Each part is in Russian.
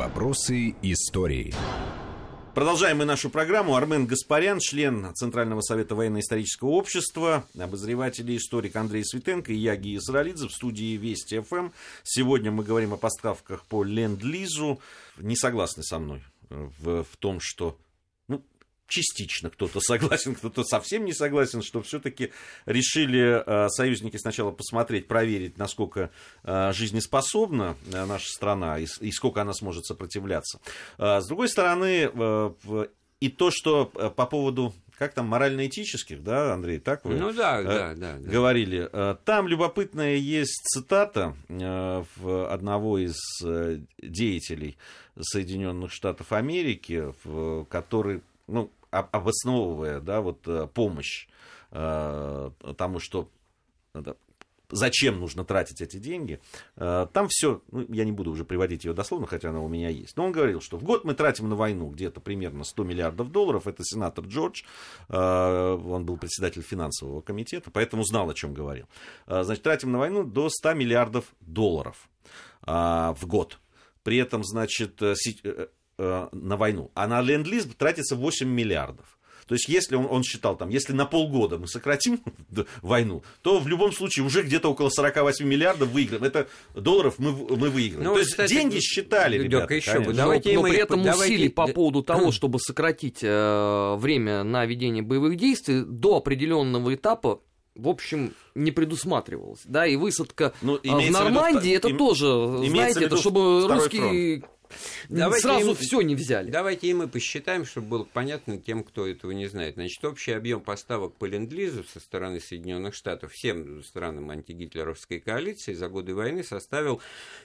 Вопросы истории. Продолжаем мы нашу программу. Армен Гаспарян, член Центрального совета военно-исторического общества, обозреватель и историк Андрей Светенко и я, Гия Саралидзе, в студии Вести ФМ. Сегодня мы говорим о поставках по Ленд-Лизу. Не согласны со мной в, в том, что частично кто-то согласен, кто-то совсем не согласен, что все-таки решили э, союзники сначала посмотреть, проверить, насколько э, жизнеспособна э, наша страна и, сколько она сможет сопротивляться. С другой стороны, и то, что по поводу как там, морально-этических, да, Андрей, так вы ну, да, да, да, да. говорили. Там любопытная есть цитата одного из деятелей Соединенных Штатов Америки, который, ну, обосновывая да, вот, э, помощь э, тому, что зачем нужно тратить эти деньги. Э, там все, ну, я не буду уже приводить ее дословно, хотя она у меня есть. Но он говорил, что в год мы тратим на войну где-то примерно 100 миллиардов долларов. Это сенатор Джордж, он был председатель финансового комитета, поэтому знал, о чем говорил. Значит, тратим на войну до 100 миллиардов долларов в год. При этом, значит, э, на войну, а на ленд-лиз тратится 8 миллиардов. То есть, если он, он считал, там, если на полгода мы сократим войну, то в любом случае уже где-то около 48 миллиардов выиграем. Это долларов мы, мы выиграем. Ну, то есть, кстати, деньги считали, ребята, еще бы. Давайте но, но при этом давайте... усилий по поводу того, чтобы сократить э, время на ведение боевых действий до определенного этапа в общем, не предусматривалось. Да, и высадка ну, э, в Нормандии, виду, это им, тоже, знаете, это чтобы русские фронт. Давайте Сразу им, все не взяли. Давайте и мы посчитаем, чтобы было понятно тем, кто этого не знает. Значит, общий объем поставок по ленд-лизу со стороны Соединенных Штатов всем странам антигитлеровской коалиции за годы войны составил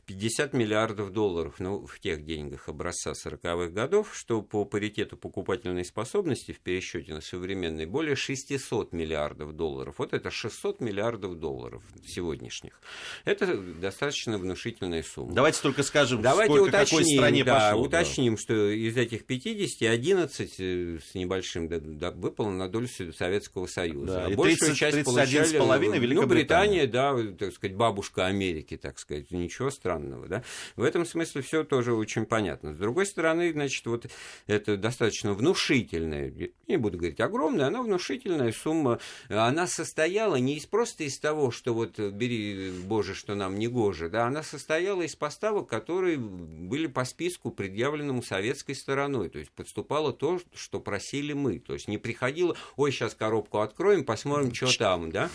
50 миллиардов долларов. Ну, в тех деньгах образца 40-х годов, что по паритету покупательной способности в пересчете на современный более 600 миллиардов долларов. Вот это 600 миллиардов долларов сегодняшних. Это достаточно внушительная сумма. Давайте только скажем, Давайте сколько, уточним, какой стране да, пошло. Уточним, да. что из этих 50, 11 э, с небольшим да, да, выпало на долю Советского Союза. Да, а большую 30, часть получали... половиной Ну, Британия, да, так сказать, бабушка Америки, так сказать. Ничего странного, да. В этом смысле все тоже очень понятно. С другой стороны, значит, вот это достаточно внушительная, не буду говорить огромная, она внушительная сумма. Она состояла не из, просто из того, что вот бери, Боже, что нам не гоже, да, она состояла из поставок, которые были по списку, предъявленному советской стороной. То есть подступало то, что просили мы. То есть не приходило, ой, сейчас коробку откроем, посмотрим, что там, да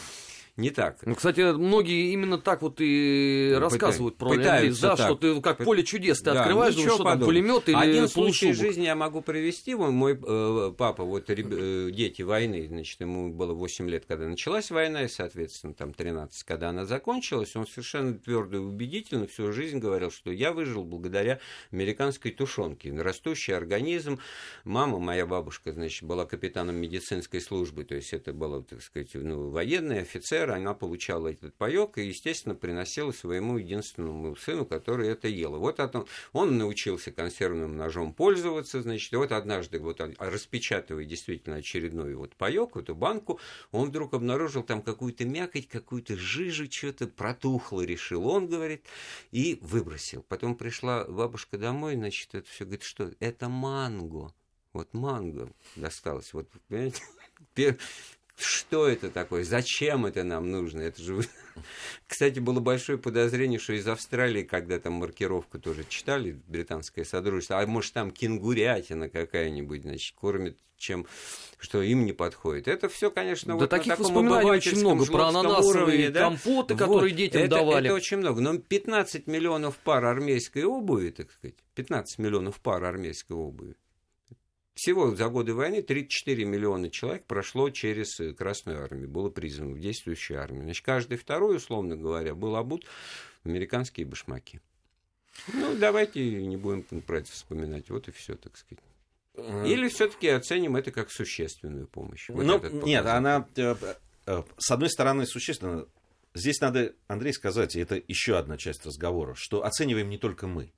не так. Ну, кстати, многие именно так вот и ну, рассказывают про ленд да, так. что ты как поле чудес, ты да, открываешь, думаешь, что там пулемет или Один случай жизни я могу привести. Мой э, папа, вот э, дети войны, значит, ему было 8 лет, когда началась война, и, соответственно, там 13, когда она закончилась, он совершенно твердо и убедительно всю жизнь говорил, что я выжил благодаря американской тушенке. Растущий организм. Мама, моя бабушка, значит, была капитаном медицинской службы, то есть это было, так сказать, ну, военный офицер, она получала этот паек и, естественно, приносила своему единственному сыну, который это ел. Вот он, он научился консервным ножом пользоваться, значит, вот однажды, вот распечатывая действительно очередной вот паек, эту банку, он вдруг обнаружил там какую-то мякоть, какую-то жижу, что-то протухло, решил он, говорит, и выбросил. Потом пришла бабушка домой, значит, это все говорит, что это манго. Вот манго досталось. Вот, понимаете, что это такое, зачем это нам нужно, это же... Кстати, было большое подозрение, что из Австралии, когда там маркировку тоже читали, британское содружество, а может там кенгурятина какая-нибудь, значит, кормит чем что им не подходит. Это все, конечно, да вот таких на воспоминаний очень много про ананасовые уровне, да? компоты, которые вот, детям это, давали. Это очень много. Но 15 миллионов пар армейской обуви, так сказать, 15 миллионов пар армейской обуви. Всего за годы войны 34 миллиона человек прошло через э, Красную армию, было призвано в действующую армию. Значит, каждый второй, условно говоря, был обут в американские башмаки. Ну, давайте не будем про это вспоминать. Вот и все, так сказать. Или все-таки оценим это как существенную помощь? Вот ну, нет, она, э, э, с одной стороны, существенно. Здесь надо, Андрей, сказать, и это еще одна часть разговора, что оцениваем не только мы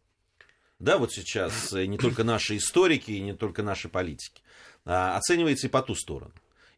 да, вот сейчас э, не только наши историки и не только наши политики, а оценивается и по ту сторону.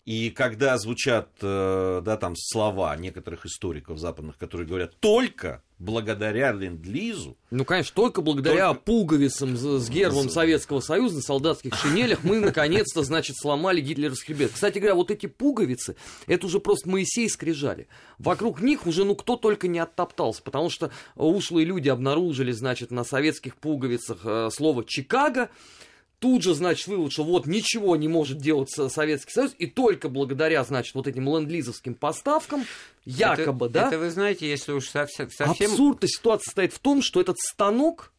И когда звучат, э, да, там слова некоторых историков западных, которые говорят только благодаря ленд-лизу. Ну, конечно, только благодаря только... пуговицам с гербом Советского Союза на солдатских шинелях мы, наконец-то, значит, сломали гитлеровский хребет. Кстати говоря, вот эти пуговицы, это уже просто Моисей скрижали. Вокруг них уже, ну, кто только не оттоптался, потому что ушлые люди обнаружили, значит, на советских пуговицах э, слово «Чикаго», тут же, значит, вывод, что вот ничего не может делать Советский Союз, и только благодаря, значит, вот этим ленд-лизовским поставкам, якобы, это, да? Это вы знаете, если уж совсем... совсем... Абсурдная ситуация состоит в том, что этот станок,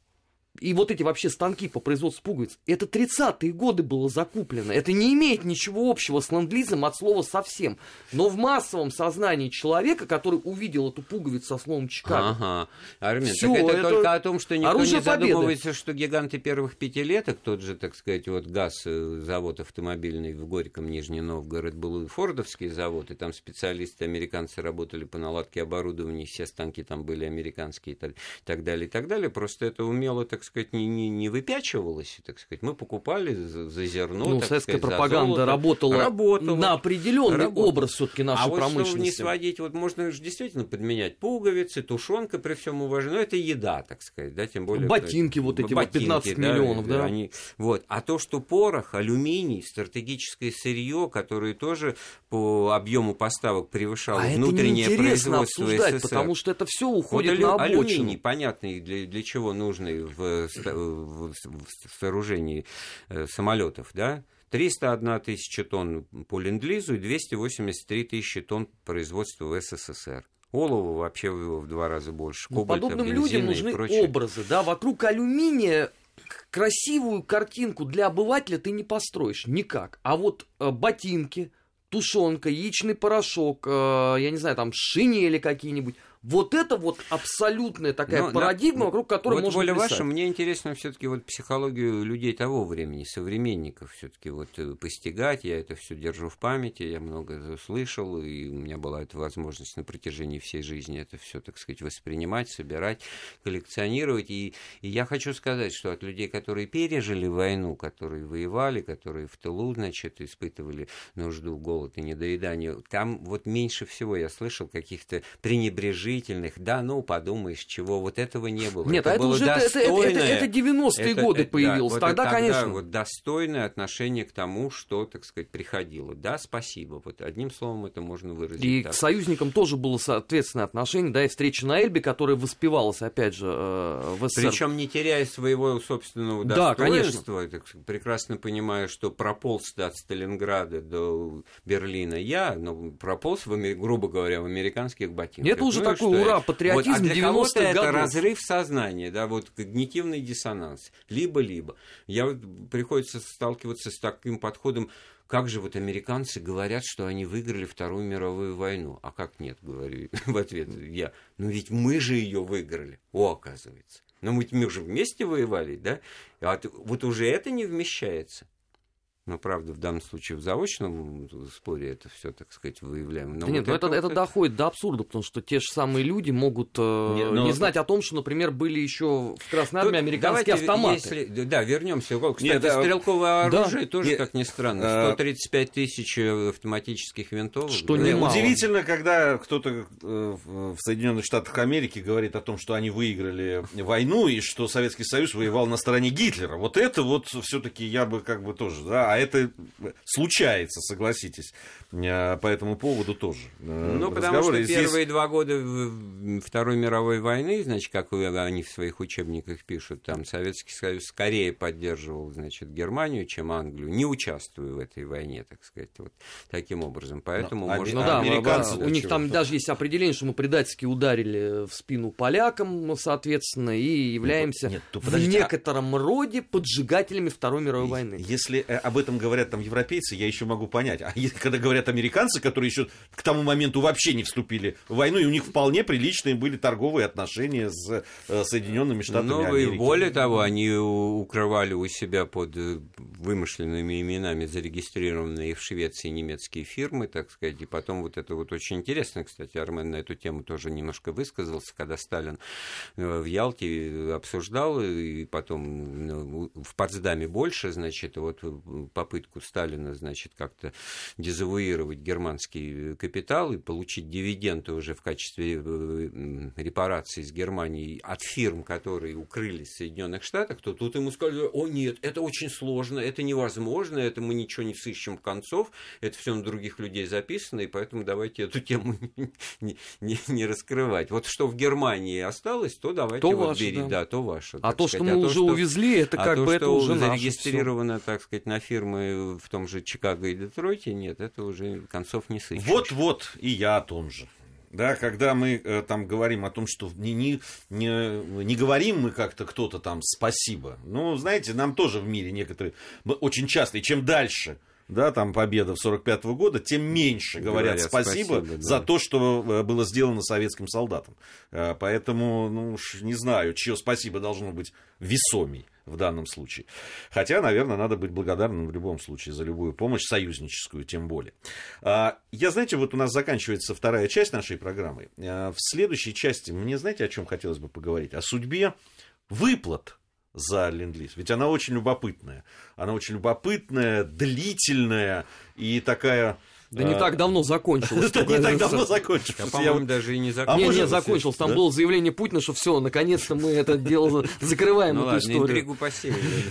и вот эти вообще станки по производству пуговиц, это 30-е годы было закуплено. Это не имеет ничего общего с ленд от слова совсем. Но в массовом сознании человека, который увидел эту пуговицу со словом Чикаго... Ага. Армен, Всё, так это, это только о том, что никто не задумывается, победы. что гиганты первых пятилеток, тот же, так сказать, вот газ, э, завод автомобильный в Горьком, Нижний Новгород, был и фордовский завод, и там специалисты американцы работали по наладке оборудования, все станки там были американские и так, так далее, и так далее. Просто это умело, так сказать, не, не, не выпячивалось, так сказать. Мы покупали за, за зерно. Ну, советская сказать, пропаганда работала, работала на определенный работала. образ все-таки нашей а промышленности. Вот, чтобы не сводить, вот можно же действительно подменять пуговицы, тушенка при всем уважении. Ну, это еда, так сказать, да, тем более. Ботинки вот эти ботинки, вот 15 да, миллионов, да. Они, вот. А то, что порох, алюминий, стратегическое сырье, которое тоже по объему поставок превышало а внутреннее это производство обсуждать, СССР. потому что это все уходит вот на обочину. Алюминий, понятный, для, для чего нужный в в, сооружении э, самолетов, да, 301 тысяча тонн по ленд-лизу и 283 тысячи тонн производства в СССР. Олова вообще в два раза больше. Ну, подобным людям нужны образы, да, вокруг алюминия красивую картинку для обывателя ты не построишь никак. А вот э, ботинки, тушенка, яичный порошок, э, я не знаю, там шинели какие-нибудь, вот это вот абсолютная такая Но, парадигма, да, вокруг которой вот можно воля писать. ваша, мне интересно все-таки вот психологию людей того времени, современников все-таки вот э, постигать. Я это все держу в памяти, я много слышал, и у меня была эта возможность на протяжении всей жизни это все, так сказать, воспринимать, собирать, коллекционировать. И, и я хочу сказать, что от людей, которые пережили войну, которые воевали, которые в тылу, значит, испытывали нужду, голод и недоедание, там вот меньше всего я слышал каких-то пренебрежений положительных, да, ну, подумаешь, чего, вот этого не было. Нет, это, это было уже достойное, это, это, это 90-е это, годы это, появилось, да, тогда, вот конечно. вот достойное отношение к тому, что, так сказать, приходило. Да, спасибо. Вот одним словом это можно выразить. И так. к союзникам тоже было соответственное отношение, да, и встреча на Эльбе, которая воспевалась, опять же, э, в СССР. Причем не теряя своего собственного да, достоинства, конечно. прекрасно понимаю, что прополз от Сталинграда до Берлина я, но прополз, в, грубо говоря, в американских ботинках. Это уже ну, такой ура, патриотизм вот, а для 90-х это годов. разрыв сознания, да, вот когнитивный диссонанс. Либо-либо. Я вот приходится сталкиваться с таким подходом, как же вот американцы говорят, что они выиграли Вторую мировую войну? А как нет, говорю в ответ я. Ну ведь мы же ее выиграли. О, оказывается. Но мы, мы же вместе воевали, да? А вот уже это не вмещается. Но, правда, в данном случае в заочном споре это все, так сказать, выявляем. Но нет, вот это, это, это доходит до абсурда, потому что те же самые люди могут э, нет, но... не знать о том, что, например, были еще в Красной Армии американские автоматы. Если, да, вернемся. Кстати, нет, да, стрелковое оружие да, тоже, нет, как ни странно, 135 тысяч э, автоматических винтовок. Что да. немало. Удивительно, когда кто-то э, в Соединенных Штатах Америки говорит о том, что они выиграли войну и что Советский Союз воевал на стороне Гитлера. Вот это вот все-таки я бы как бы тоже, да, а это случается, согласитесь, э, по этому поводу тоже. Э, ну, потому что здесь... первые два года Второй мировой войны, значит, как они в своих учебниках пишут, там Советский Союз скорее поддерживал, значит, Германию, чем Англию, не участвуя в этой войне, так сказать, вот таким образом. Поэтому Но, можно... Ну, да, американцы, у них там даже есть определение, что мы предательски ударили в спину полякам, соответственно, и являемся нет, нет, в а некотором роде поджигателями Второй мировой войны. Если э, об этом говорят там европейцы, я еще могу понять. А когда говорят американцы, которые еще к тому моменту вообще не вступили в войну, и у них вполне приличные были торговые отношения с э, Соединенными Штатами ну, Америки. И более того, они укрывали у себя под э, вымышленными именами зарегистрированные в Швеции немецкие фирмы, так сказать, и потом вот это вот очень интересно, кстати, Армен на эту тему тоже немножко высказался, когда Сталин в Ялте обсуждал, и потом ну, в Потсдаме больше, значит, вот попытку Сталина, значит, как-то дезавуировать германский капитал и получить дивиденды уже в качестве э, репараций из Германии от фирм, которые укрылись в Соединенных Штатах, то тут ему сказали, о нет, это очень сложно, это невозможно, это мы ничего не сыщем концов, это все на других людей записано, и поэтому давайте эту тему не, не, не раскрывать. Вот что в Германии осталось, то давайте то вот ваше, да. да, то ваше. А то, сказать. что мы а уже то, увезли, это а как то, бы это уже зарегистрировано, наше так сказать, на фирмы в том же Чикаго и Детройте, нет, это уже концов не сыщешь. Вот-вот, и я о том же. Да, когда мы э, там говорим о том, что не, не, не, не говорим мы как-то кто-то там спасибо. Ну, знаете, нам тоже в мире некоторые, очень часто, и чем дальше да, там победа в 45 -го года, тем меньше говорят, говорят спасибо, спасибо да. за то, что э, было сделано советским солдатам. Э, поэтому, ну уж не знаю, чье спасибо должно быть весомей в данном случае. Хотя, наверное, надо быть благодарным в любом случае за любую помощь, союзническую тем более. А, я, знаете, вот у нас заканчивается вторая часть нашей программы. Э, в следующей части мне, знаете, о чем хотелось бы поговорить? О судьбе выплат за ленд-лиз. Ведь она очень любопытная. Она очень любопытная, длительная и такая... Да не а, так давно закончилось. Да не так давно закончилось. По-моему, даже и не закончилось. Не, не, закончилось. Там было заявление Путина, что все, наконец-то мы это дело закрываем, ну эту историю. интригу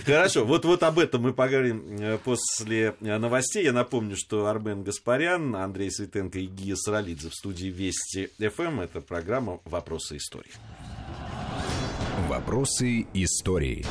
Хорошо, вот вот об этом мы поговорим э, после э, новостей. Я напомню, что Армен Гаспарян, Андрей Светенко и Гия Саралидзе в студии Вести ФМ. Это программа «Вопросы истории». Вопросы истории.